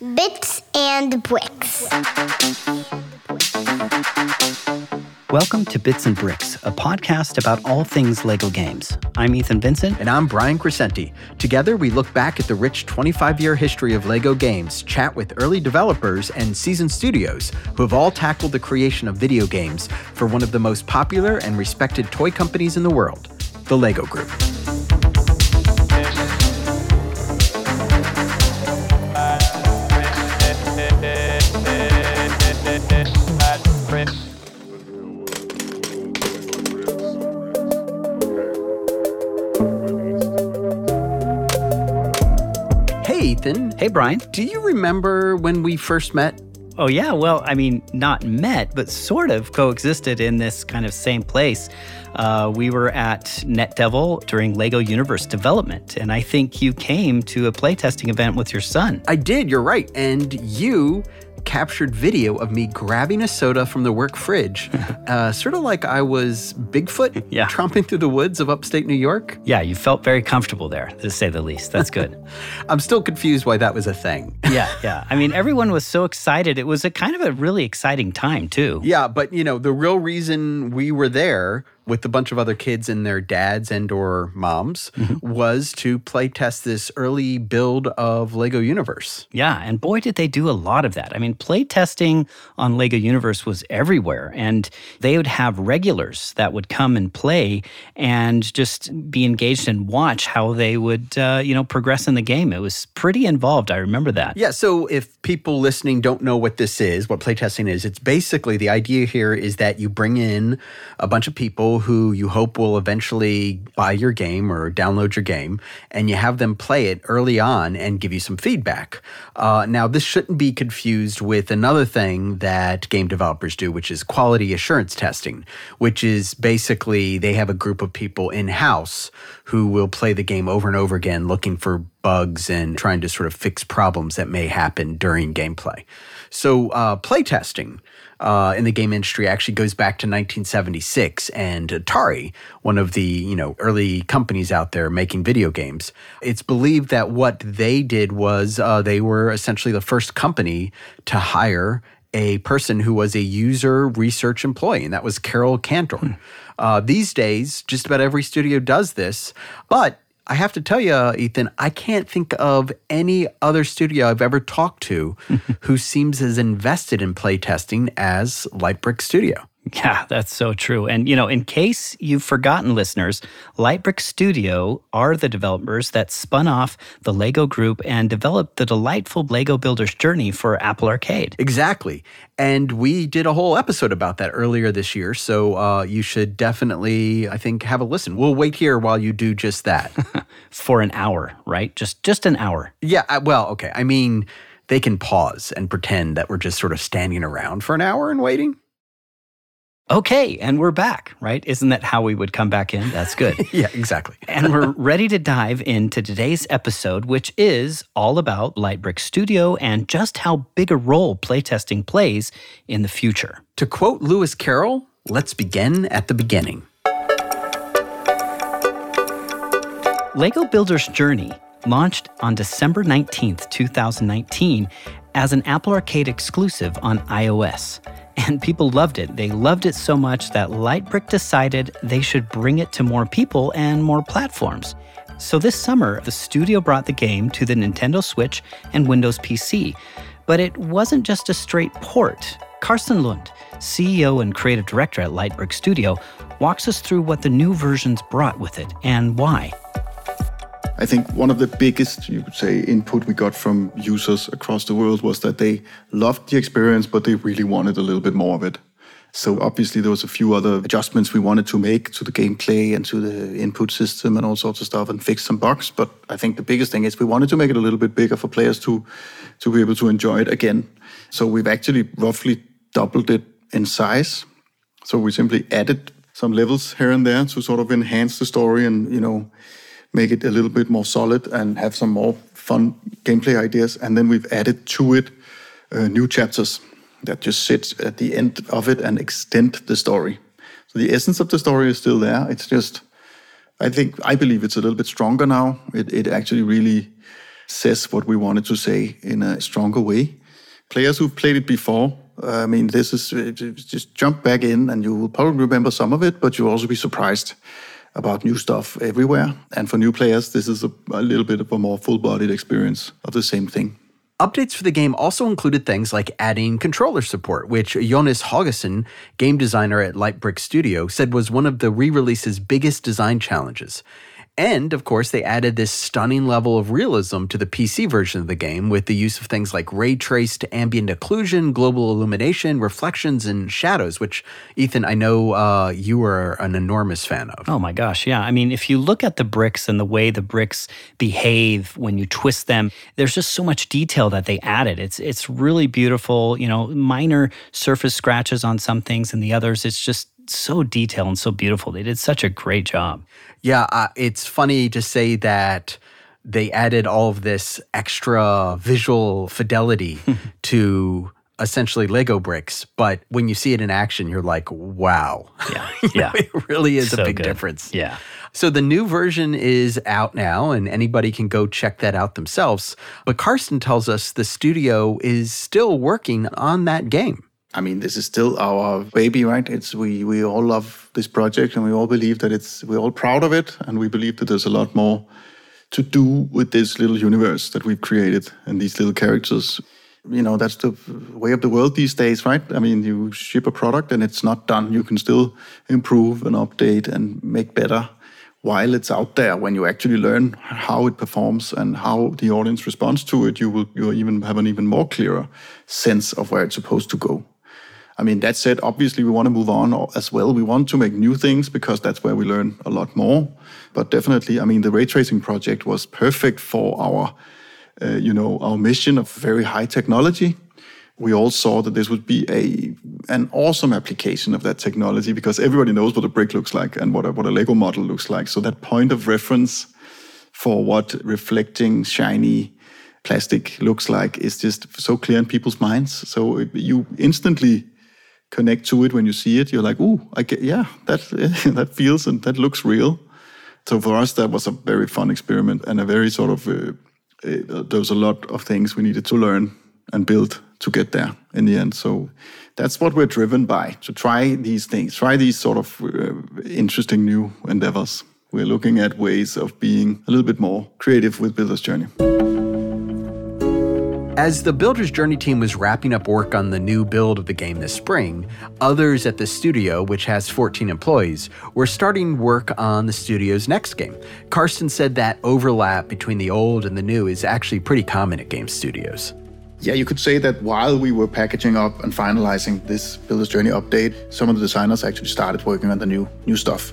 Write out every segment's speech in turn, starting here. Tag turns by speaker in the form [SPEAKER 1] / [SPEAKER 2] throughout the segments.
[SPEAKER 1] Bits and Bricks.
[SPEAKER 2] Welcome to Bits and Bricks, a podcast about all things LEGO games. I'm Ethan Vincent.
[SPEAKER 3] And I'm Brian Crecente. Together, we look back at the rich 25 year history of LEGO games, chat with early developers and seasoned studios who have all tackled the creation of video games for one of the most popular and respected toy companies in the world, the LEGO Group. Hey,
[SPEAKER 2] Hey, Brian.
[SPEAKER 3] Do you remember when we first met?
[SPEAKER 2] Oh, yeah. Well, I mean, not met, but sort of coexisted in this kind of same place. Uh, we were at NetDevil during LEGO Universe development, and I think you came to a playtesting event with your son.
[SPEAKER 3] I did, you're right. And you captured video of me grabbing a soda from the work fridge, uh, sort of like I was Bigfoot
[SPEAKER 2] Yeah.
[SPEAKER 3] tromping through the woods of upstate New York.
[SPEAKER 2] Yeah, you felt very comfortable there, to say the least. That's good.
[SPEAKER 3] I'm still confused why that was a thing.
[SPEAKER 2] yeah, yeah. I mean, everyone was so excited. It was a kind of a really exciting time, too.
[SPEAKER 3] Yeah, but you know, the real reason we were there with a bunch of other kids and their dads and or moms was to play test this early build of Lego Universe.
[SPEAKER 2] Yeah, and boy, did they do a lot of that. I mean, play testing on LEGO Universe was everywhere, and they would have regulars that would come and play and just be engaged and watch how they would, uh, you know, progress in the game. It was pretty involved. I remember that.
[SPEAKER 3] Yeah, so if people listening don't know what this is, what playtesting is, it's basically the idea here is that you bring in a bunch of people who you hope will eventually buy your game or download your game, and you have them play it early on and give you some feedback. Uh, now, this shouldn't be confused with another thing that game developers do, which is quality assurance testing, which is basically they have a group of people in house who will play the game over and over again looking for bugs and trying to sort of fix problems that may happen during gameplay. So, uh, playtesting uh, in the game industry actually goes back to 1976, and Atari, one of the you know early companies out there making video games, it's believed that what they did was uh, they were essentially the first company to hire a person who was a user research employee, and that was Carol Kantor. Uh, these days, just about every studio does this, but I have to tell you, Ethan, I can't think of any other studio I've ever talked to who seems as invested in playtesting as Lightbrick Studio.
[SPEAKER 2] Yeah, that's so true. And, you know, in case you've forgotten, listeners, Lightbrick Studio are the developers that spun off the Lego group and developed the delightful Lego Builder's Journey for Apple Arcade.
[SPEAKER 3] Exactly. And we did a whole episode about that earlier this year. So uh, you should definitely, I think, have a listen. We'll wait here while you do just that.
[SPEAKER 2] for an hour, right? Just just an hour.
[SPEAKER 3] yeah, I, well, okay. I mean, they can pause and pretend that we're just sort of standing around for an hour and waiting.
[SPEAKER 2] Okay, and we're back, right? Isn't that how we would come back in? That's good.
[SPEAKER 3] Yeah, exactly.
[SPEAKER 2] and we're ready to dive into today's episode, which is all about Lightbrick Studio and just how big a role playtesting plays in the future.
[SPEAKER 3] To quote Lewis Carroll, let's begin at the beginning.
[SPEAKER 2] Lego Builder's Journey launched on December 19th, 2019, as an Apple Arcade exclusive on iOS. And people loved it. They loved it so much that Lightbrick decided they should bring it to more people and more platforms. So this summer, the studio brought the game to the Nintendo Switch and Windows PC. But it wasn't just a straight port. Karsten Lund, CEO and creative director at Lightbrick Studio, walks us through what the new versions brought with it and why.
[SPEAKER 4] I think one of the biggest, you could say, input we got from users across the world was that they loved the experience, but they really wanted a little bit more of it. So obviously there was a few other adjustments we wanted to make to the gameplay and to the input system and all sorts of stuff and fix some bugs. But I think the biggest thing is we wanted to make it a little bit bigger for players to to be able to enjoy it again. So we've actually roughly doubled it in size. So we simply added some levels here and there to sort of enhance the story and you know make it a little bit more solid and have some more fun gameplay ideas. And then we've added to it uh, new chapters that just sit at the end of it and extend the story. So the essence of the story is still there. It's just, I think, I believe it's a little bit stronger now. It, it actually really says what we wanted to say in a stronger way. Players who've played it before, I mean, this is uh, just jump back in and you will probably remember some of it, but you'll also be surprised about new stuff everywhere. And for new players, this is a, a little bit of a more full bodied experience of the same thing.
[SPEAKER 3] Updates for the game also included things like adding controller support, which Jonas Haugesson, game designer at Lightbrick Studio, said was one of the re release's biggest design challenges. And of course, they added this stunning level of realism to the PC version of the game with the use of things like ray traced ambient occlusion, global illumination, reflections, and shadows, which, Ethan, I know uh, you are an enormous fan of.
[SPEAKER 2] Oh my gosh, yeah. I mean, if you look at the bricks and the way the bricks behave when you twist them, there's just so much detail that they added. It's it's really beautiful. You know, minor surface scratches on some things and the others. It's just so detailed and so beautiful. They did such a great job.
[SPEAKER 3] Yeah, uh, it's funny to say that they added all of this extra visual fidelity to essentially Lego bricks, but when you see it in action, you're like, wow.
[SPEAKER 2] Yeah. Yeah.
[SPEAKER 3] it really is
[SPEAKER 2] So
[SPEAKER 3] a big
[SPEAKER 2] good.
[SPEAKER 3] difference.
[SPEAKER 2] Yeah.
[SPEAKER 3] So the new version is out now, and anybody can go check that out themselves. But Karsten tells us the studio is still working on that game.
[SPEAKER 4] I mean, this is still our baby, right? It's we we all love this project, and we all believe that it's we're all proud of it, and we believe that there's a lot more to do with this little universe that we've created and these little characters. You know, that's the way of the world these days, right? I mean, you ship a product and it's not done. You can still improve and update and make better while it's out there. When you actually learn how it performs and how the audience responds to it, you will you even have an even more clearer sense of where it's supposed to go. I mean, that said, obviously we want to move on as well. We want to make new things because that's where we learn a lot more. But definitely, I mean, the ray tracing project was perfect for our, uh, you know, our mission of very high technology. We all saw that this would be a an awesome application of that technology because everybody knows what a brick looks like and what a, what a Lego model looks like. So that point of reference for what reflecting shiny plastic looks like is just so clear in people's minds. So you instantly connect to it when you see it. You're like, "Ooh, I get, yeah, that that feels and that looks real." So for us, that was a very fun experiment and a very sort of uh, uh, there was a lot of things we needed to learn and build to get there in the end. So that's what we're driven by to try these things, try these sort of uh, interesting new endeavors. We're looking at ways of being a little bit more creative with Builder's Journey.
[SPEAKER 3] As the Builder's Journey team was wrapping up work on the new build of the game this spring, others at the studio, which has 14 employees, were starting work on the studio's next game. Karsten said that overlap between the old and the new is actually pretty common at game studios.
[SPEAKER 4] Yeah, you could say that while we were packaging up and finalizing this Builder's Journey update, some of the designers actually started working on the new new stuff.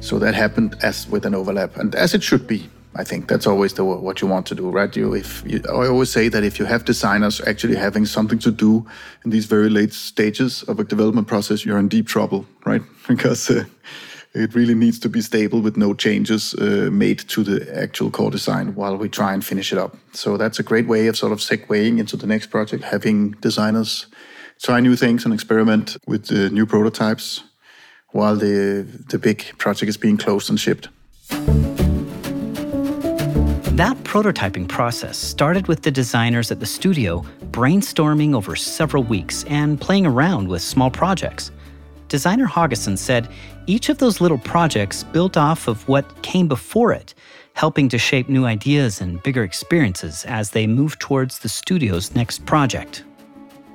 [SPEAKER 4] So that happened as with an overlap, and as it should be. I think that's always the what you want to do, right? You, if you, I always say that if you have designers actually having something to do in these very late stages of a development process, you're in deep trouble, right? Because uh, it really needs to be stable with no changes uh, made to the actual core design while we try and finish it up. So that's a great way of sort of segueing into the next project, having designers try new things and experiment with the new prototypes while the the big project is being closed and shipped.
[SPEAKER 2] That prototyping process started with the designers at the studio brainstorming over several weeks and playing around with small projects. Designer Haugesson said each of those little projects built off of what came before it, helping to shape new ideas and bigger experiences as they move towards the studio's next project.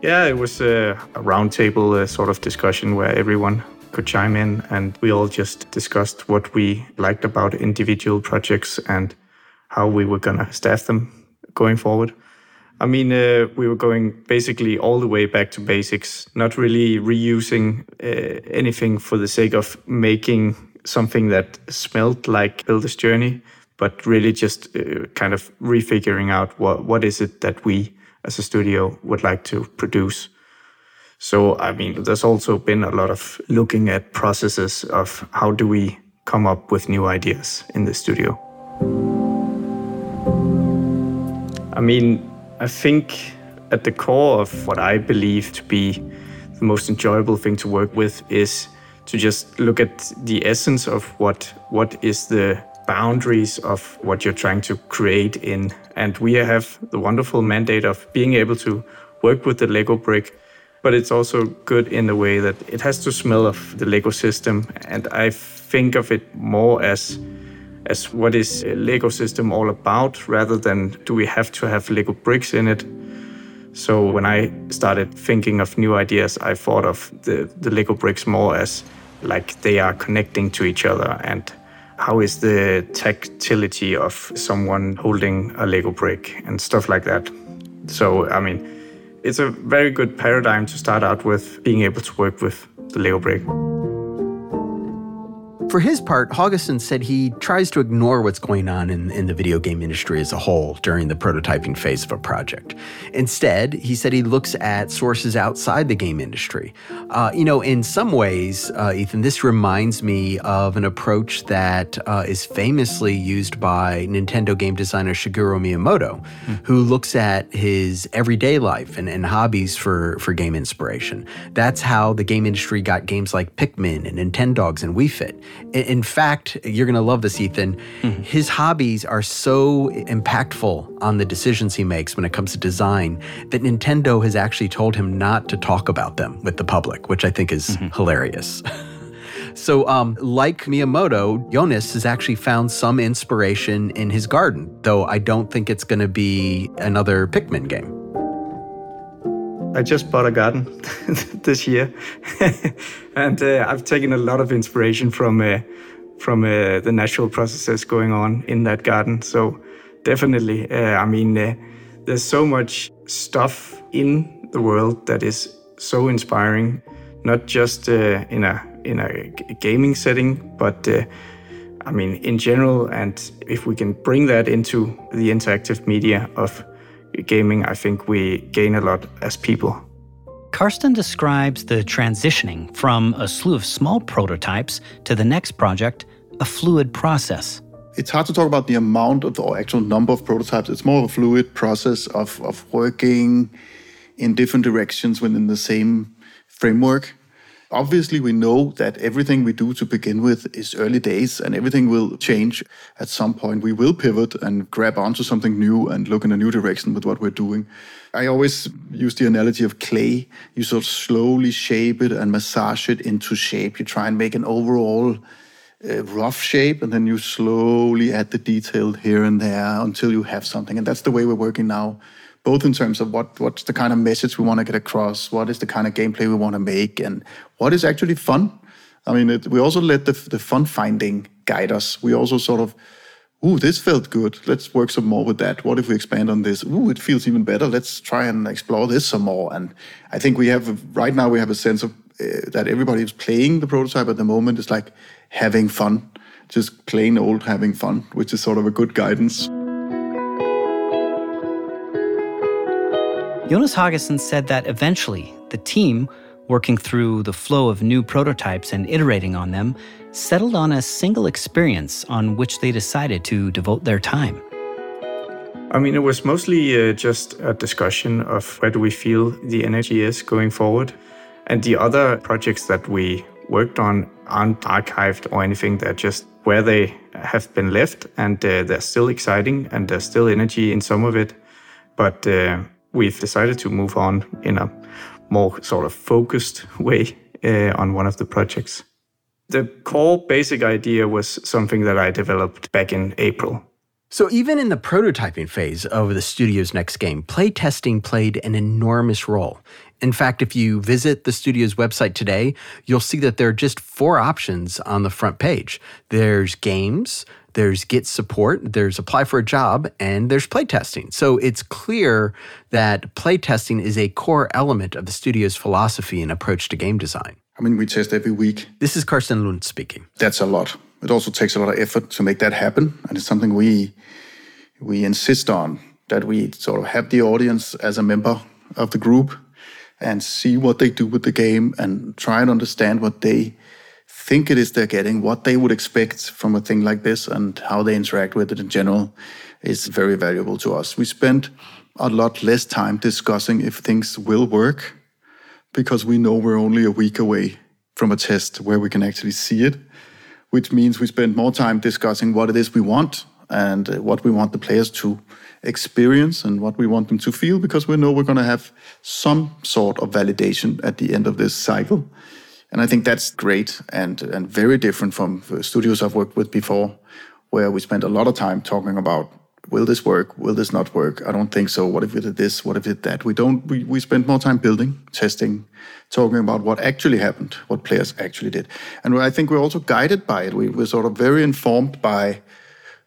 [SPEAKER 5] Yeah, it was a, a roundtable sort of discussion where everyone could chime in and we all just discussed what we liked about individual projects and how we were going to staff them going forward. I mean, uh, we were going basically all the way back to basics, not really reusing uh, anything for the sake of making something that smelled like Builder's Journey, but really just uh, kind of refiguring out what, what is it that we as a studio would like to produce. So, I mean, there's also been a lot of looking at processes of how do we come up with new ideas in the studio. I mean, I think at the core of what I believe to be the most enjoyable thing to work with is to just look at the essence of what what is the boundaries of what you're trying to create in. And we have the wonderful mandate of being able to work with the Lego brick, but it's also good in the way that it has to smell of the Lego system. And I think of it more as as what is a Lego system all about rather than do we have to have Lego bricks in it. So when I started thinking of new ideas, I thought of the, the Lego bricks more as like they are connecting to each other and how is the tactility of someone holding a Lego brick and stuff like that. So, I mean, it's a very good paradigm to start out with being able to work with the Lego brick.
[SPEAKER 3] For his part, Haugesund said he tries to ignore what's going on in, in the video game industry as a whole during the prototyping phase of a project. Instead, he said he looks at sources outside the game industry. Uh, you know, in some ways, uh, Ethan, this reminds me of an approach that uh, is famously used by Nintendo game designer Shigeru Miyamoto, mm. who looks at his everyday life and, and hobbies for, for game inspiration. That's how the game industry got games like Pikmin and Nintendogs and Wii Fit. In fact, you're going to love this, Ethan. Mm-hmm. His hobbies are so impactful on the decisions he makes when it comes to design that Nintendo has actually told him not to talk about them with the public, which I think is mm-hmm. hilarious. So, um, like Miyamoto, Jonas has actually found some inspiration in his garden, though I don't think it's going to be another Pikmin game.
[SPEAKER 5] I just bought a garden this year, and uh, I've taken a lot of inspiration from uh, from uh, the natural processes going on in that garden. So definitely, uh, I mean, uh, there's so much stuff in the world that is so inspiring, not just uh, in a in a gaming setting, but I mean in general. And if we can bring that into the interactive media of gaming, I think we gain a lot as people.
[SPEAKER 2] Karsten describes the transitioning from a slew of small prototypes to the next project a fluid process.
[SPEAKER 4] It's hard to talk about the amount of the actual number of prototypes. It's more of a fluid process of, of working in different directions within the same framework. Obviously, we know that everything we do to begin with is early days and everything will change at some point. We will pivot and grab onto something new and look in a new direction with what we're doing. I always use the analogy of clay. You sort of slowly shape it and massage it into shape. You try and make an overall uh, rough shape and then you slowly add the detail here and there until you have something. And that's the way we're working now both in terms of what what's the kind of message we want to get across, what is the kind of gameplay we want to make, and what is actually fun. I mean, it, we also let the, the fun finding guide us. We also sort of, ooh, this felt good. Let's work some more with that. What if we expand on this? Ooh, it feels even better. Let's try and explore this some more. And I think we have, right now, we have a sense of uh, that everybody who's playing the prototype at the moment is like having fun, just plain old having fun, which is sort of a good guidance.
[SPEAKER 2] Jonas Haugesund said that eventually the team, working through the flow of new prototypes and iterating on them, settled on a single experience on which they decided to devote their time.
[SPEAKER 5] I mean, it was mostly uh, just a discussion of where do we feel the energy is going forward. And the other projects that we worked on aren't archived or anything. They're just where they have been left and uh, they're still exciting and there's still energy in some of it. But uh, we've decided to move on in a more sort of focused way uh, on one of the projects. The core basic idea was something that I developed back in April.
[SPEAKER 3] So, even in the prototyping phase of the studio's next game, playtesting played an enormous role. In fact, if you visit the studio's website today, you'll see that there are just four options on the front page there's games, there's Git support, there's apply for a job, and there's playtesting. So it's clear that playtesting is a core element of the studio's philosophy and approach to game design.
[SPEAKER 4] I mean, we test every week.
[SPEAKER 3] This is Karsten Lund speaking.
[SPEAKER 4] That's a lot. It also takes a lot of effort to make that happen, and it's something we we insist on that we sort of have the audience as a member of the group and see what they do with the game and try and understand what they think it is they're getting, what they would expect from a thing like this, and how they interact with it in general is very valuable to us. We spend a lot less time discussing if things will work because we know we're only a week away from a test where we can actually see it. which means we spend more time discussing what it is we want and uh, what we want the players to experience and what we want them to feel because we know we're going to have some sort of validation at the end of this cycle. And I think that's great and, and very different from studios I've worked with before, where we spent a lot of time talking about will this work? Will this not work? I don't think so. What if we did this? What if we did that? We don't. We, we spend more time building, testing, talking about what actually happened, what players actually did, and I think we're also guided by it. We, we're sort of very informed by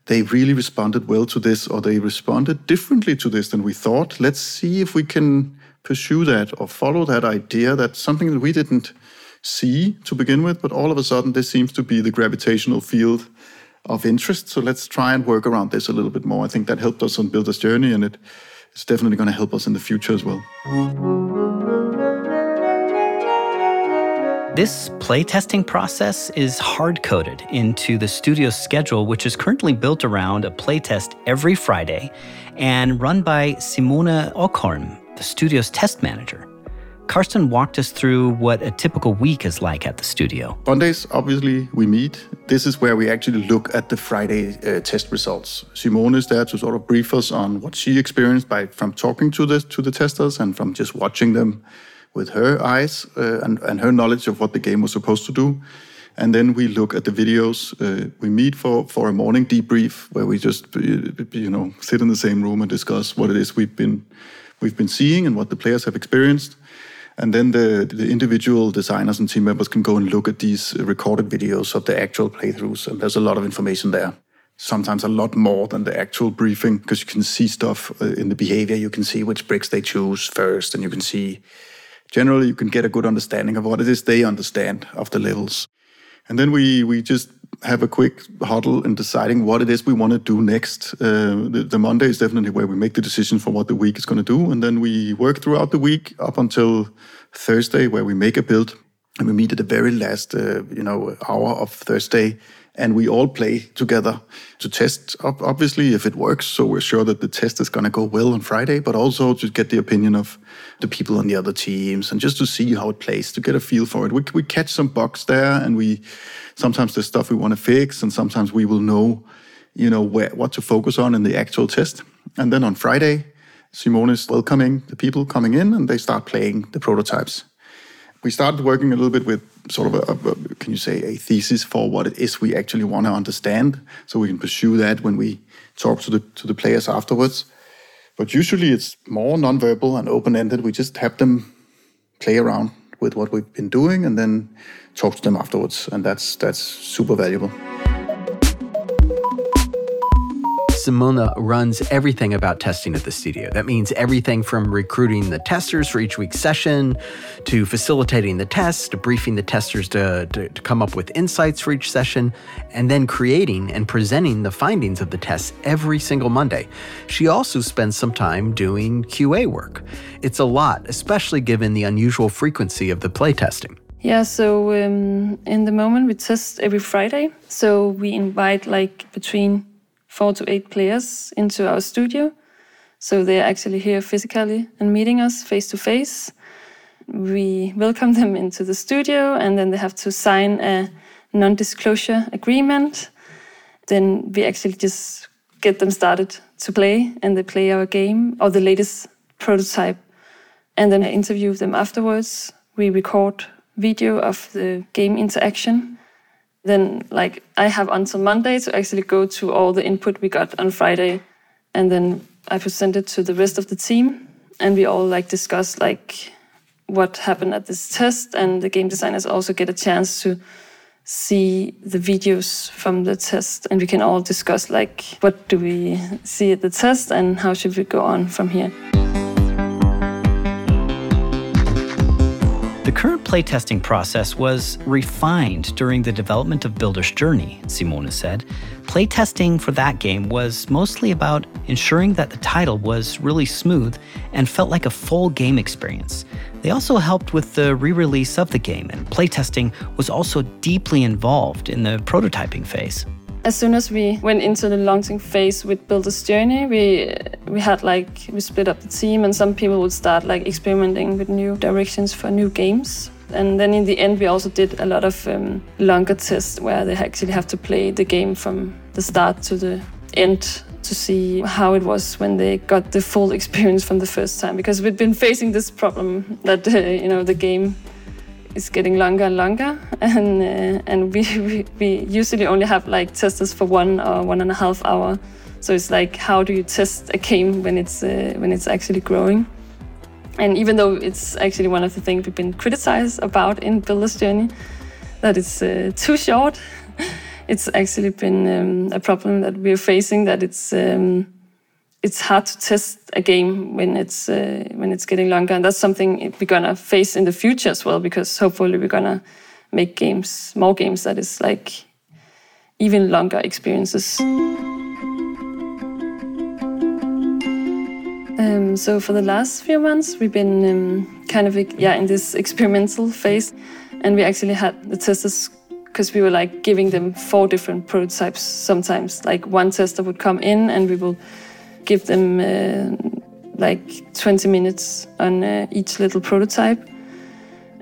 [SPEAKER 4] they really responded well to this, or they responded differently to this than we thought. Let's see if we can pursue that or follow that idea. That's something that we didn't see to begin with, but all of a sudden this seems to be the gravitational field of interest. So let's try and work around this a little bit more. I think that helped us on Builder's Journey, and it, it's definitely going to help us in the future as well.
[SPEAKER 2] This playtesting process is hard coded into the studio's schedule, which is currently built around a playtest every Friday and run by Simone Okholm, the studio's test manager. Karsten walked us through what a typical week is like at the studio.
[SPEAKER 4] Mondays, obviously, we meet. This is where we actually look at the Friday uh, test results. Simone is there to sort of brief us on what she experienced by from talking to the to the testers and from just watching them with her eyes uh, and, and her knowledge of what the game was supposed to do. And then we look at the videos. Uh, we meet for, for a morning debrief where we just uh, you know sit in the same room and discuss what it is we've been we've been seeing and what the players have experienced. And then the, the individual designers and team members can go and look at these recorded videos of the actual playthroughs. And there's a lot of information there. Sometimes a lot more than the actual briefing because you can see stuff uh, in the behavior. You can see which bricks they choose first, and you can see generally you can get a good understanding of what it is they understand of the levels. And then we we just have a quick huddle in deciding what it is we want to do next. Uh, the, the, Monday is definitely where we make the decision for what the week is going to do, and then we work throughout the week up until Thursday, where we make a build, and we meet at the very last, uh, you know, hour of Thursday, and we all play together to test. Obviously, if it works, so we're sure that the test is going to go well on Friday, but also to get the opinion of the people on the other teams and just to see how it plays, to get a feel for it. We, we catch some bugs there, and we sometimes there's stuff we want to fix, and sometimes we will know, you know, where, what to focus on in the actual test. And then on Friday, Simone is welcoming the people coming in, and they start playing the prototypes. We started working a little bit with sort of a, a, can you say a thesis for what it is we actually want to understand, so we can pursue that when we talk to the to the players afterwards. But usually it's more nonverbal and open ended. We just have them play around with what we've been doing, and then talk to them afterwards, and that's that's super valuable.
[SPEAKER 3] Simone runs everything about testing at the studio. That means everything from recruiting the testers for each week's session, to facilitating the tests, to briefing the testers to, to, to, come up with insights for each session, and then creating and presenting the findings of the tests every single Monday. She also spends some time doing QA work. It's a lot, especially given the unusual frequency of the playtesting.
[SPEAKER 6] Yeah, so um, in the moment we test every Friday. So we invite like between four to eight players into our studio. So they're actually here physically and meeting us face to face. We welcome them into the studio and then they have to sign a non disclosure agreement. Then we actually just get them started to play and they play our game or the latest prototype. And then I interview them afterwards. We record video of the game interaction. Then, like, I have until Monday to actually go to all the input we got on Friday, and then I present it to the rest of the team, and we all like discuss like what happened at this test, and the game designers also get a chance to see the videos from the test, and we can all discuss like what do we see at the test and how should we go on from here.
[SPEAKER 2] The current playtesting process was refined during the development of Builder's Journey, Simone said. Playtesting for that game was mostly about ensuring that the title was really smooth and felt like a full game experience. They also helped with the re release of the game, and playtesting was also deeply involved in the prototyping phase
[SPEAKER 6] as soon as we went into the launching phase with Builder's Journey, we we had like we split up the team, and some people would start like experimenting with new directions for new games. And then in the end, we also did a lot of um, longer tests where they actually have to play the game from the start to the end to see how it was when they got the full experience from the first time. Because we'd been facing this problem that uh, you know the game is getting longer and longer, and uh, and we, we we usually only have like testers for one or one and a half hour. So it's like how do you test a game when it's uh, when it's actually growing? And even though it's actually one of the things we've been criticized about in Builder's Journey, that it's uh, too short, it's actually been um, a problem that we're facing. That it's um, it's hard to test a game when it's uh, when it's getting longer, and that's something we're gonna face in the future as well. Because hopefully we're gonna make games, more games that is like even longer experiences. Um, so for the last few months, we've been um, kind of yeah in this experimental phase, and we actually had the testers because we were like giving them four different prototypes. Sometimes, like one tester would come in, and we will give them uh, like 20 minutes on uh, each little prototype,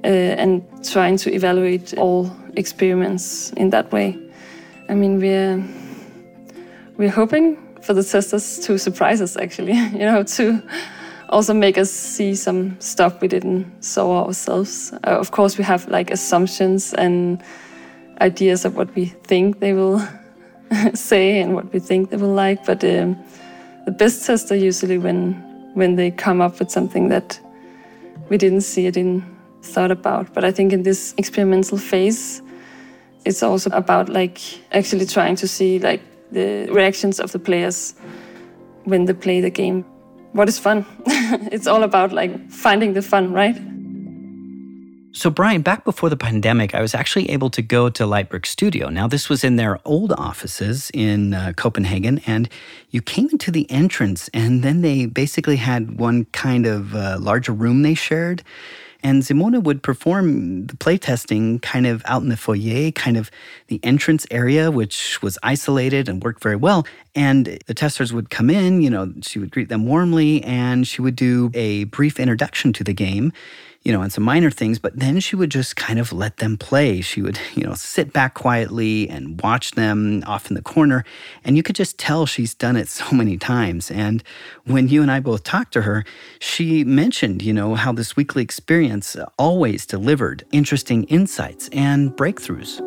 [SPEAKER 6] uh, and trying to evaluate all experiments in that way. I mean, we're we're hoping for the testers to surprise us actually you know to also make us see some stuff we didn't saw ourselves uh, of course we have like assumptions and ideas of what we think they will say and what we think they will like but um, the best tester usually when when they come up with something that we didn't see it in thought about but i think in this experimental phase it's also about like actually trying to see like the reactions of the players when they play the game. What is fun? it's all about like finding the fun, right?
[SPEAKER 2] So, Brian, back before the pandemic, I was actually able to go to Lightbrick Studio. Now, this was in their old offices in uh, Copenhagen, and you came into the entrance, and then they basically had one kind of uh, larger room they shared. And Simone would perform the playtesting kind of out in the foyer, kind of the entrance area, which was isolated and worked very well. And the testers would come in, you know, she would greet them warmly and she would do a brief introduction to the game you know, and some minor things, but then she would just kind of let them play. She would, you know, sit back quietly and watch them off in the corner. And you could just tell she's done it so many times. And when you and I both talked to her, she mentioned, you know, how this weekly experience always delivered interesting insights and breakthroughs.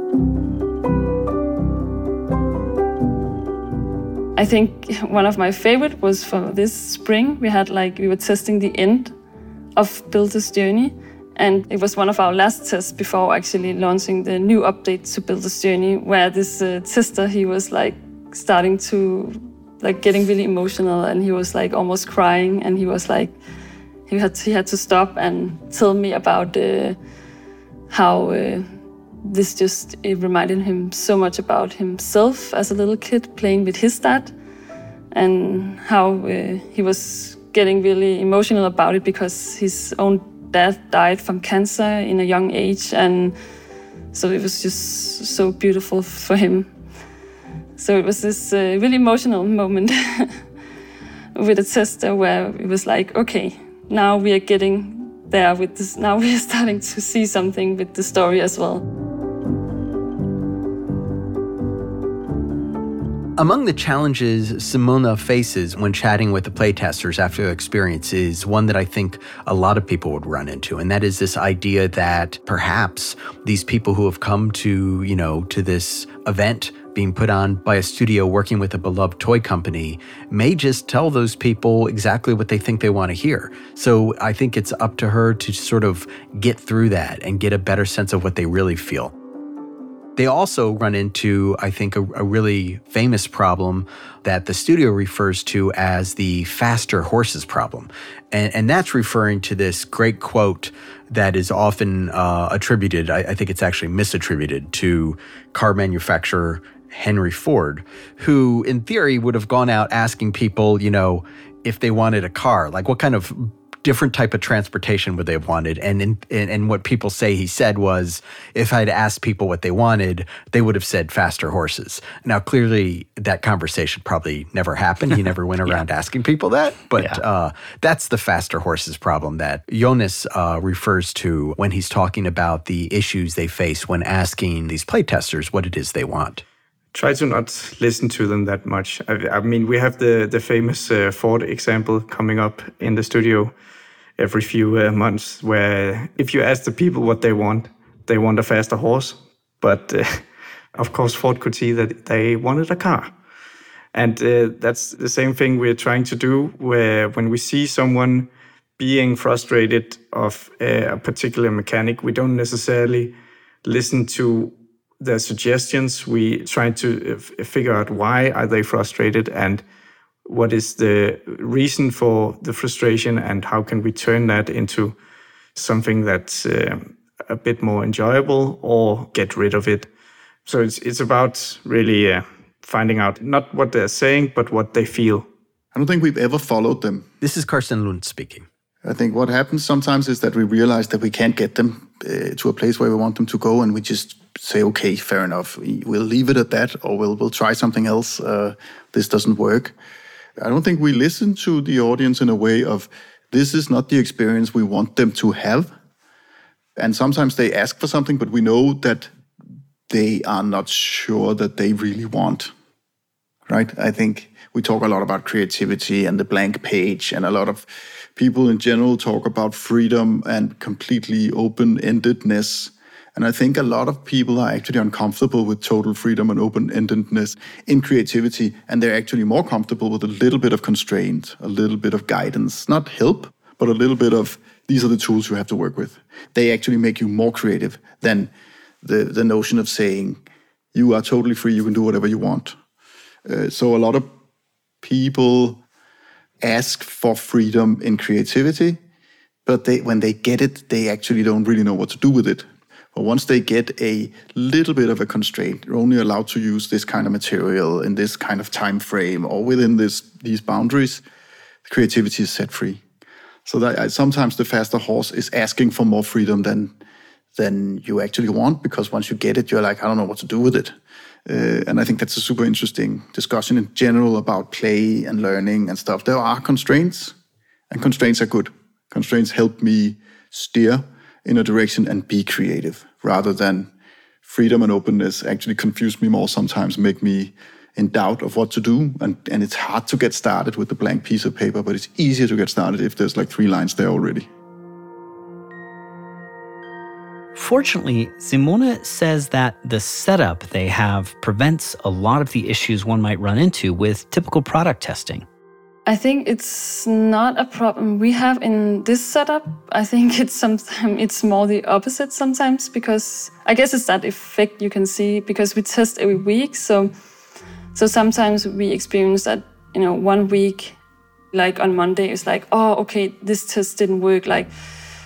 [SPEAKER 6] I think one of my favorite was for this spring. We had like, we were testing the end of Builder's Journey. And it was one of our last tests before actually launching the new update to Builder's Journey, where this uh, tester, he was like starting to, like getting really emotional and he was like almost crying and he was like, he had he had to stop and tell me about uh, how uh, this just it reminded him so much about himself as a little kid playing with his dad and how uh, he was getting really emotional about it because his own dad died from cancer in a young age. And so it was just so beautiful for him. So it was this uh, really emotional moment with a tester where it was like, okay, now we are getting there with this. Now we are starting to see something with the story as well.
[SPEAKER 3] Among the challenges Simone faces when chatting with the playtesters after their experience is one that I think a lot of people would run into, and that is this idea that perhaps these people who have come to, you know, to this event being put on by a studio working with a beloved toy company may just tell those people exactly what they think they want to hear. So I think it's up to her to sort of get through that and get a better sense of what they really feel. They also run into, I think, a, a, really famous problem that the studio refers to as the faster horses problem. And, and that's referring to this great quote that is often uh, attributed, I, I think it's actually misattributed to car manufacturer Henry Ford, who in theory would have gone out asking people, you know, if they wanted a car, like what kind of different type of transportation would they have wanted? And in, and, and what people say he said was, if I'd asked people what they wanted, they would have said faster horses. Now, clearly, that conversation probably never happened. He never went around yeah. asking people that, but yeah. uh, that's the faster horses problem that Jonas uh, refers to when he's talking about the issues they face when asking these playtesters what it is they want
[SPEAKER 5] try to not listen to them that much. I, I mean, we have the the famous uh, Ford example coming up in the studio every few uh, months, where if you ask the people what they want, they want a faster horse, but uh, of course Ford could see that they wanted a car. And uh, that's the same thing we're trying to do, where when we see someone being frustrated of uh, a particular mechanic, we don't necessarily listen to their suggestions. We try to uh, figure out why are they frustrated and what is the reason for the frustration and how can we turn that into something that's uh, a bit more enjoyable or get rid of it. So it's it's about really uh, finding out not what they're saying but what they feel.
[SPEAKER 4] I don't think we've ever followed them.
[SPEAKER 3] This is Karsten Lund speaking.
[SPEAKER 4] I think what happens sometimes is that we realize that we can't get them uh, to a place where we want them to go, and we just say, okay, fair enough. We'll leave it at that, or we'll we'll try something else. Uh, this doesn't work. I don't think we listen to the audience in a way of this is not the experience we want them to have. And sometimes they ask for something, but we know that they are not sure that they really want. Right? I think we talk a lot about creativity and the blank page, and a lot of people in general talk about freedom and completely open endedness. And I think a lot of people are actually uncomfortable with total freedom and open endedness in creativity. And they're actually more comfortable with a little bit of constraint, a little bit of guidance, not help, but a little bit of these are the tools you have to work with. They actually make you more creative than the, the notion of saying you are totally free, you can do whatever you want. Uh, so a lot of people ask for freedom in creativity, but they, when they get it, they actually don't really know what to do with it. But once they get a little bit of a constraint, you're only allowed to use this kind of material in this kind of time frame or within this these boundaries, creativity is set free. So that sometimes the faster horse is asking for more freedom than than you actually want because once you get it, you're like, I don't know what to do with it. Uh, and I think that's a super interesting discussion in general about play and learning and stuff. There are constraints, and constraints are good. Constraints help me steer in a direction and be creative rather than freedom and openness actually confuse me more sometimes, make me in doubt of what to do. And, and it's hard to get started with the blank piece of paper, but it's easier to get started if there's like three lines there already.
[SPEAKER 2] Fortunately, Simone says that the setup they have prevents a lot of the issues one might run into with typical product testing.
[SPEAKER 6] I think it's not a problem we have in this setup. I think it's sometimes it's more the opposite sometimes because I guess it's that effect you can see because we test every week. So so sometimes we experience that, you know, one week, like on Monday, it's like, oh, okay, this test didn't work. Like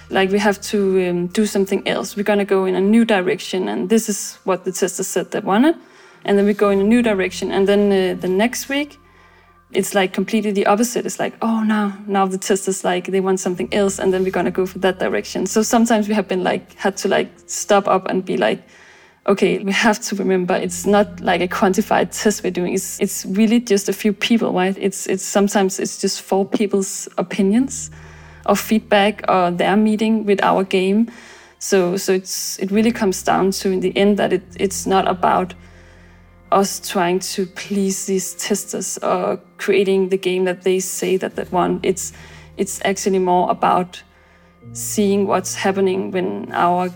[SPEAKER 6] like we have to um, do something else. We're gonna go in a new direction, and this is what the testers said they wanted. And then we go in a new direction, and then uh, the next week, it's like completely the opposite. It's like, oh, now now the test is like they want something else, and then we're gonna go for that direction. So sometimes we have been like had to like stop up and be like, okay, we have to remember it's not like a quantified test we're doing. It's it's really just a few people, right? It's it's sometimes it's just four people's opinions or feedback or their meeting with our game. So so it's it really comes down to in the end that it, it's not about us trying to please these testers or creating the game that they say that they want. It's it's actually more about seeing what's happening when our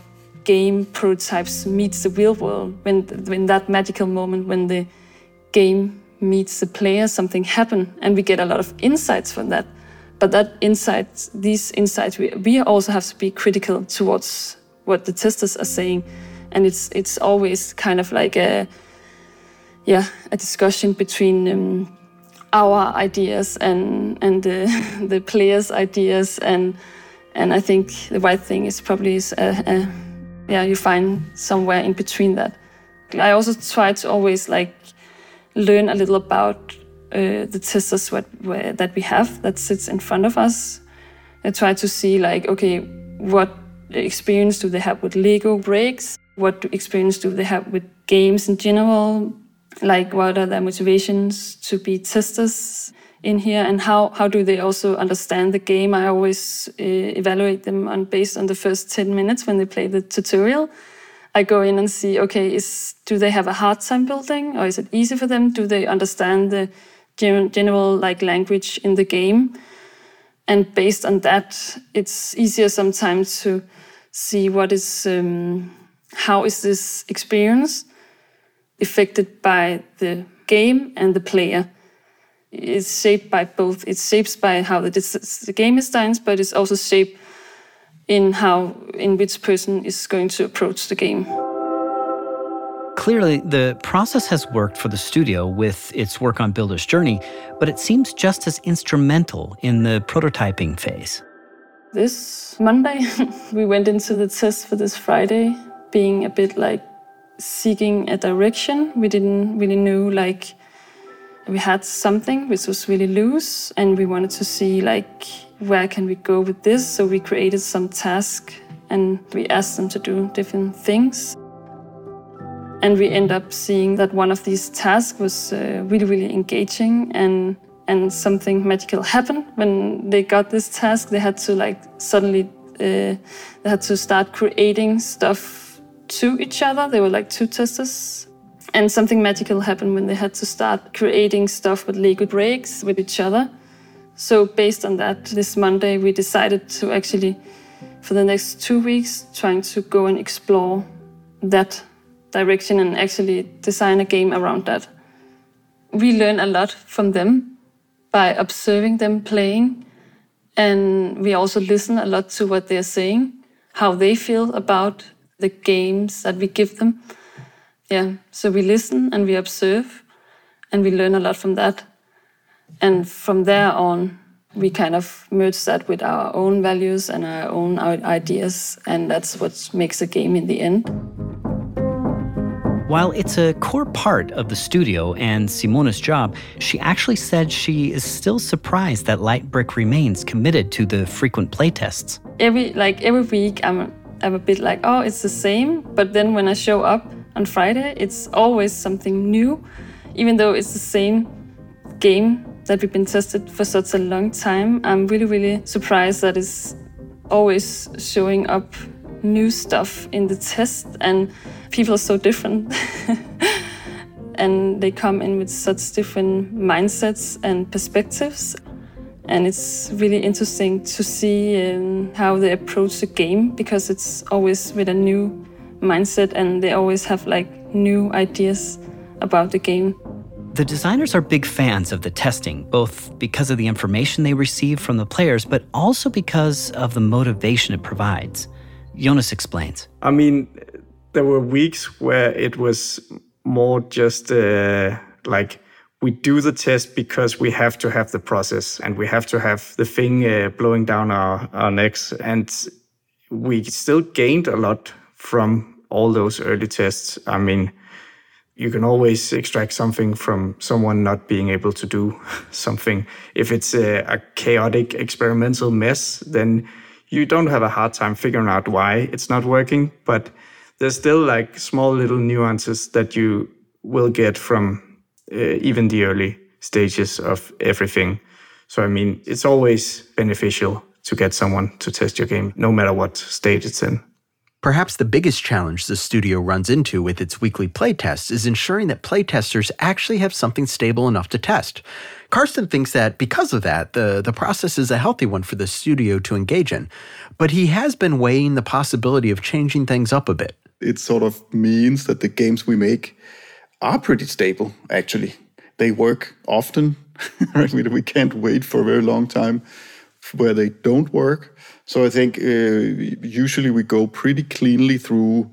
[SPEAKER 6] game prototypes meets the real world. When when that magical moment when the game meets the player, something happen, and we get a lot of insights from that. But that insight, these insights, we, we also have to be critical towards what the testers are saying, and it's it's always kind of like a yeah a discussion between um, our ideas and and the the players' ideas, and and I think the right thing is probably is a, a, yeah you find somewhere in between that. I also try to always like learn a little about uh, the testers what, where, that we have that sits in front of us. I try to see like, okay, what experience do they have with Lego breaks? What experience do they have with games in general? Like, what are their motivations to be testers in here, and how how do they also understand the game? I always uh, evaluate them on based on the first ten minutes when they play the tutorial. I go in and see, okay, is do they have a hard time building, or is it easy for them? Do they understand the general like language in the game? And based on that, it's easier sometimes to see what is um, how is this experience affected by the game and the player. It's shaped by both. It's shaped by how the, the game is designed, but it's also shaped in how in which person is going to approach the game.
[SPEAKER 2] Clearly, the process has worked for the studio with its work on Builder's Journey, but it seems just as instrumental in the prototyping phase.
[SPEAKER 6] This Monday, we went into the test for this Friday, being a bit like seeking a direction. We didn't really know, like, we had something which was really loose, and we wanted to see, like, where can we go with this? So we created some task and we asked them to do different things. And we end up seeing that one of these tasks was uh, really, really engaging and and something magical happened when they got this task. They had to like suddenly uh, they had to start creating stuff to each other. They were like two testers, and something magical happened when they had to start creating stuff with Lego bricks with each other. So based on that, this Monday we decided to actually, for the next two weeks, trying to go and explore that direction and actually design a game around that. We learn a lot from them by observing them playing, and we also listen a lot to what they're saying, how they feel about the games that we give them. Yeah, so we listen and we observe, and we learn a lot from that. And from there on, we kind of merge that with our own values and our own ideas, and that's what makes a game in the end.
[SPEAKER 2] While it's a core part of the studio and Simone's job, she actually said she is still surprised that Lightbrick remains committed to the frequent playtests.
[SPEAKER 6] Every like every week, I'm I'm a bit like, oh, it's the same. But then when I show up on Friday, it's always something new, even though it's the same game that we've been tested for such a long time. I'm really, really surprised that it's always showing up new stuff in the test, and people are so different. and they come in with such different mindsets and perspectives. And it's really interesting to see um, how they approach the game because it's always with a new mindset and they always have like new ideas about the game.
[SPEAKER 2] The designers are big fans of the testing, both because of the information they receive from the players, but also because of the motivation it provides. Jonas explains.
[SPEAKER 5] I mean, there were weeks where it was more just uh, like we do the test because we have to have the process and we have to have the thing uh, blowing down our, our necks. And we still gained a lot from all those early tests. I mean, you can always extract something from someone not being able to do something. If it's a, a, chaotic experimental mess, then you don't have a hard time figuring out why it's not working. But there's still like small little nuances that you will get from uh, even the early stages of everything. So, I mean, it's always beneficial to get someone to test your game, no matter what stage it's in.
[SPEAKER 3] Perhaps the biggest challenge the studio runs into with its weekly playtests is ensuring that playtesters actually have something stable enough to test. Karsten thinks that because of that, the, the process is a healthy one for the studio to engage in. But he has been weighing the possibility of changing things up a bit.
[SPEAKER 4] It sort of means that the games we make are pretty stable, actually. They work often. we can't wait for a very long time where they don't work so I think uh, usually we go pretty cleanly through,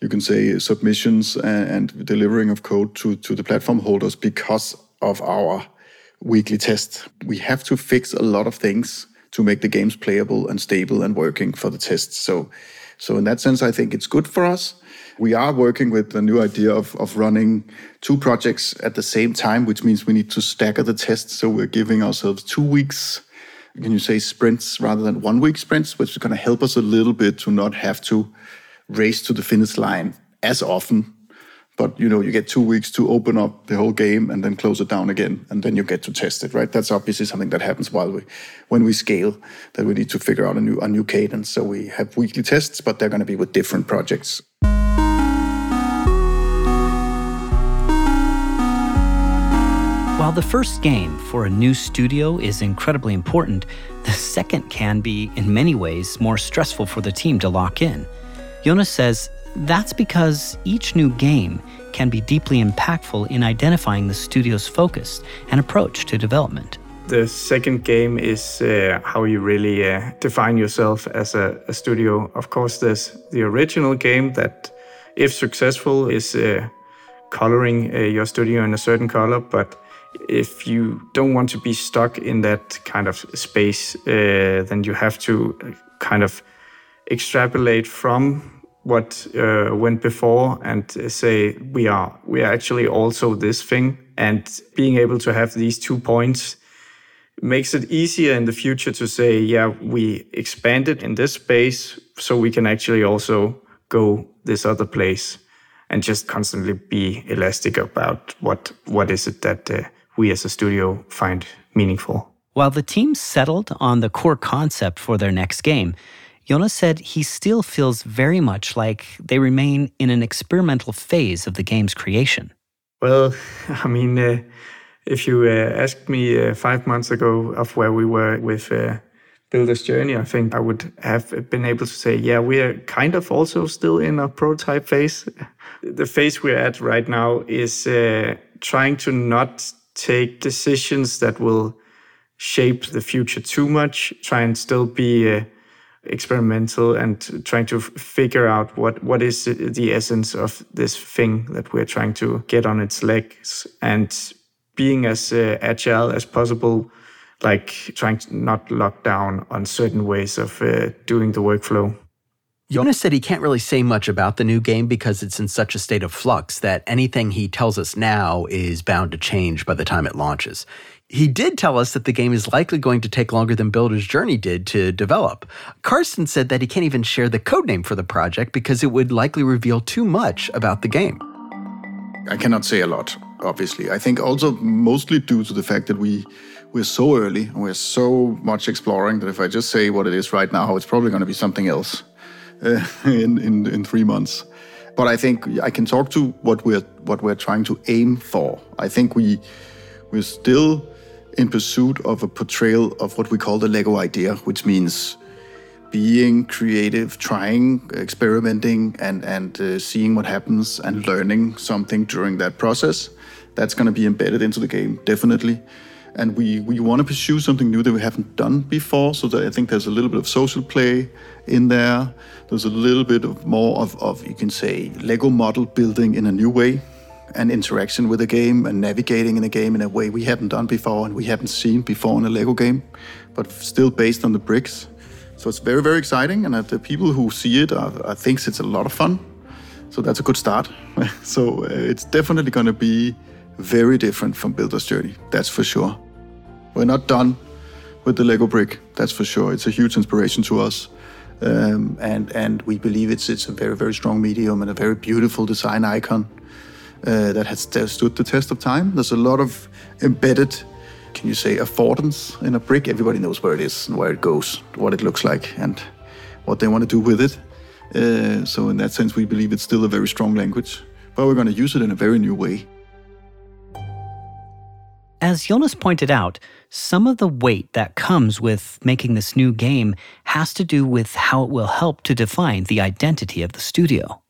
[SPEAKER 4] you can say, submissions and, and delivering of code to, to the platform holders because of our weekly test. We have to fix a lot of things to make the games playable and stable and working for the tests. So, so in that sense, I think it's good for us. We are working with the new idea of, of running two projects at the same time, which means we need to stagger the tests. So we're giving ourselves two weeks can you say, sprints rather than one week sprints, which is going to help us a little bit to not have to race to the finish line as often. But you know, you get two weeks to open up the whole game and then close it down again, and then you get to test it, right? That's obviously something that happens while we, when we scale, that we need to figure out a new a new cadence. So we have weekly tests, but they're going to be with different projects.
[SPEAKER 2] While the first game for a new studio is incredibly important, the second can be, in many ways, more stressful for the team to lock in. Jonas says that's because each new game can be deeply impactful in identifying the studio's focus and approach to development.
[SPEAKER 5] The second game is uh, how you really uh, define yourself as a, a, studio. Of course, there's the original game that, if successful, is uh, coloring uh, your studio in a certain color, but if you don't want to be stuck in that kind of space, uh, then you have to uh, kind of extrapolate from what uh, went before and say we are we are actually also this thing. And being able to have these two points makes it easier in the future to say yeah we expanded in this space so we can actually also go this other place and just constantly be elastic about what what is it that uh, we as a studio find meaningful.
[SPEAKER 2] While the team settled on the core concept for their next game, Jonas said he still feels very much like they remain in an experimental phase of the game's creation.
[SPEAKER 5] Well, I mean, uh, if you uh, asked me uh, five months ago of where we were with uh, Builder's Journey, I think I would have been able to say, yeah, we are kind of also still in a prototype phase. The phase we're at right now is uh, trying to not take decisions that will shape the future too much, try and still be uh, experimental and trying to figure out what, what is the essence of this thing that we're trying to get on its legs and being as uh, agile as possible, like trying to not lock down on certain ways of uh, doing the workflow.
[SPEAKER 3] Jonas said he can't really say much about the new game because it's in such a state of flux that anything he tells us now is bound to change by the time it launches. He did tell us that the game is likely going to take longer than Builder's Journey did to develop. Karsten said that he can't even share the codename for the project because it would likely reveal too much about the game.
[SPEAKER 4] I cannot say a lot, obviously. I think also mostly due to the fact that we we're so early and we're so much exploring that if I just say what it is right now, it's probably going to be something else uh, in, in in three months. But I think I can talk to what we're what we're trying to aim for. I think we we're still in pursuit of a portrayal of what we call the Lego idea, which means being creative, trying, experimenting, and and uh, seeing what happens and learning something during that process. That's going to be embedded into the game, definitely and we, we want to pursue something new that we haven't done before. So I think there's a little bit of social play in there. There's a little bit of more of, of you can say Lego model building in a new way, and interaction with the game and navigating in a game in a way we haven't done before and we haven't seen before in a Lego game, but still based on the bricks. So it's very very exciting, and the people who see it are, are thinks it's a lot of fun. So that's a good start. so uh, it's definitely going to be very different from Builder's Journey, that's for sure. We're not done with the Lego brick, that's for sure. It's a huge inspiration to us. Um, and and we believe it's it's a very very strong medium and a very beautiful design icon uh, that has stood the test of time. There's a lot of embedded, can you say, affordance in a brick. Everybody knows where it is and where it goes, what it looks like, and what they want to do with it. Uh, so in that sense, we believe it's still a very strong language, but we're going to use it in a very new way.
[SPEAKER 2] As Jonas pointed out, some of the weight that comes with making this new game has to do with how it will help to define the identity of the studio.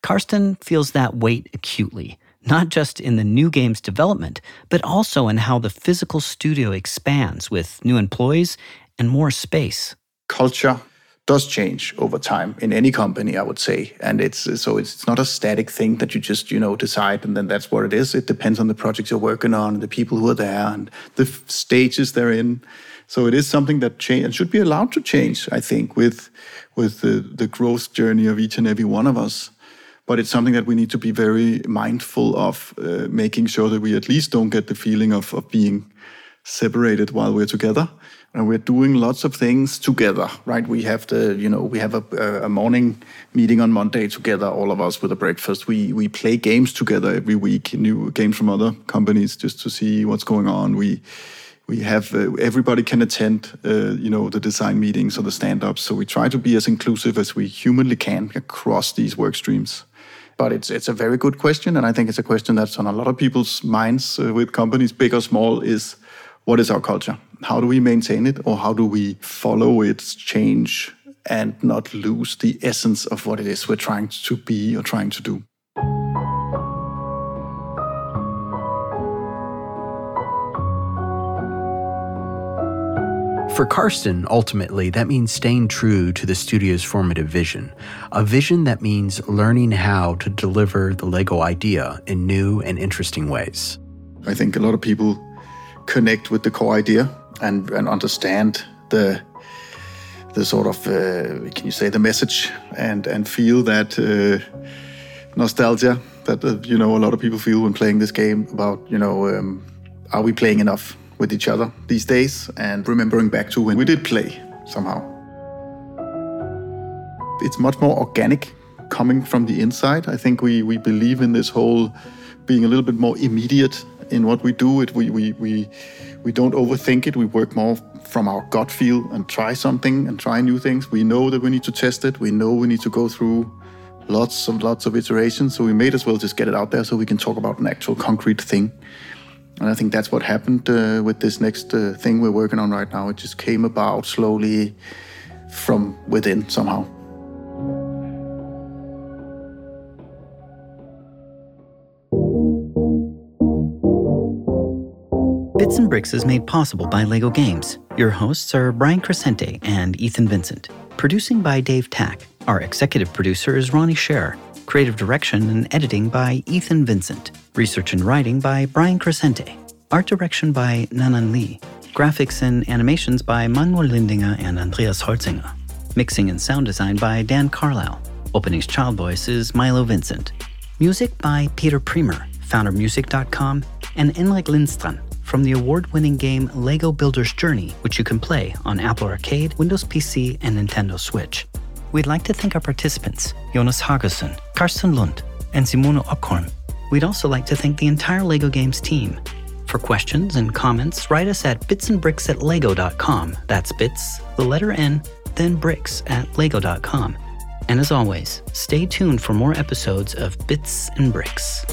[SPEAKER 2] Karsten feels that weight acutely, not just in the new game's development, but also in how the physical studio expands with new employees and more space.
[SPEAKER 4] Culture does change over time in any company, I would say. And it's so it's not a static thing that you just you know decide and then that's what it is. It depends on the projects you're working on, the people who are there, and the stages they're in. So it is something that change and should be allowed to change. I think with with the the growth journey of each and every one of us. But it's something that we need to be very mindful of, uh, making sure that we at least don't get the feeling of, of being separated while we're together and we're doing lots of things together, right? We have the, you know, we have a, a morning meeting on Monday together, all of us with a breakfast. We we play games together every week, new games from other companies, just to see what's going on. We we have uh, everybody can attend, uh, you know, the design meetings or the stand-ups. So we try to be as inclusive as we humanly can across these work streams. But it's it's a very good question, and I think it's a question that's on a lot of people's minds uh, with companies, big or small. Is what is our culture? How do we maintain it, or how do we follow its change and not lose the essence of what it is we're trying to be or trying to do?
[SPEAKER 3] For Karsten, ultimately, that means staying true to the studio's formative vision. A vision that means learning how to deliver the Lego idea in new and interesting ways.
[SPEAKER 4] I think a lot of people connect with the core idea and, and understand the the sort of uh, can you say the message and and feel that uh, nostalgia that uh, you know a lot of people feel when playing this game about you know um, are we playing enough with each other these days and remembering back to when we did play somehow. It's much more organic coming from the inside. I think we, we believe in this whole being a little bit more immediate in what we do. It we, we, we, we don't overthink it. We work more from our gut feel and try something and try new things. We know that we need to test it. We know we need to go through lots and lots of iterations. So we may as well just get it out there so we can talk about an actual concrete thing. And I think that's what happened uh, with this next uh, thing we're working on right now. It just came about slowly from within somehow.
[SPEAKER 2] Bits and Bricks is made possible by LEGO Games. Your hosts are Brian Crecente and Ethan Vincent. Producing by Dave Tack. Our executive producer is Ronnie Scherer. Creative direction and editing by Ethan Vincent. Research and writing by Brian Crecente. Art direction by Nanan Lee. Graphics and animations by Manuel Lindinger and Andreas Holzinger. Mixing and sound design by Dan Carlisle. Opening's child voice is Milo Vincent. Music by Peter Premer, foundermusic.com, and Henrik Lindstrand from the award winning game LEGO Builder's Journey, which you can play on Apple Arcade, Windows PC, and Nintendo Switch. We'd like to thank our participants, Jonas Hagerson, Karsten Lund, and Simone Ockhorn. We'd also like to thank the entire LEGO Games team. For questions and comments, write us at bitsandbricks at lego.com. That's bits, the letter N, then bricks at lego.com. And as always, stay tuned for more episodes of Bits and Bricks.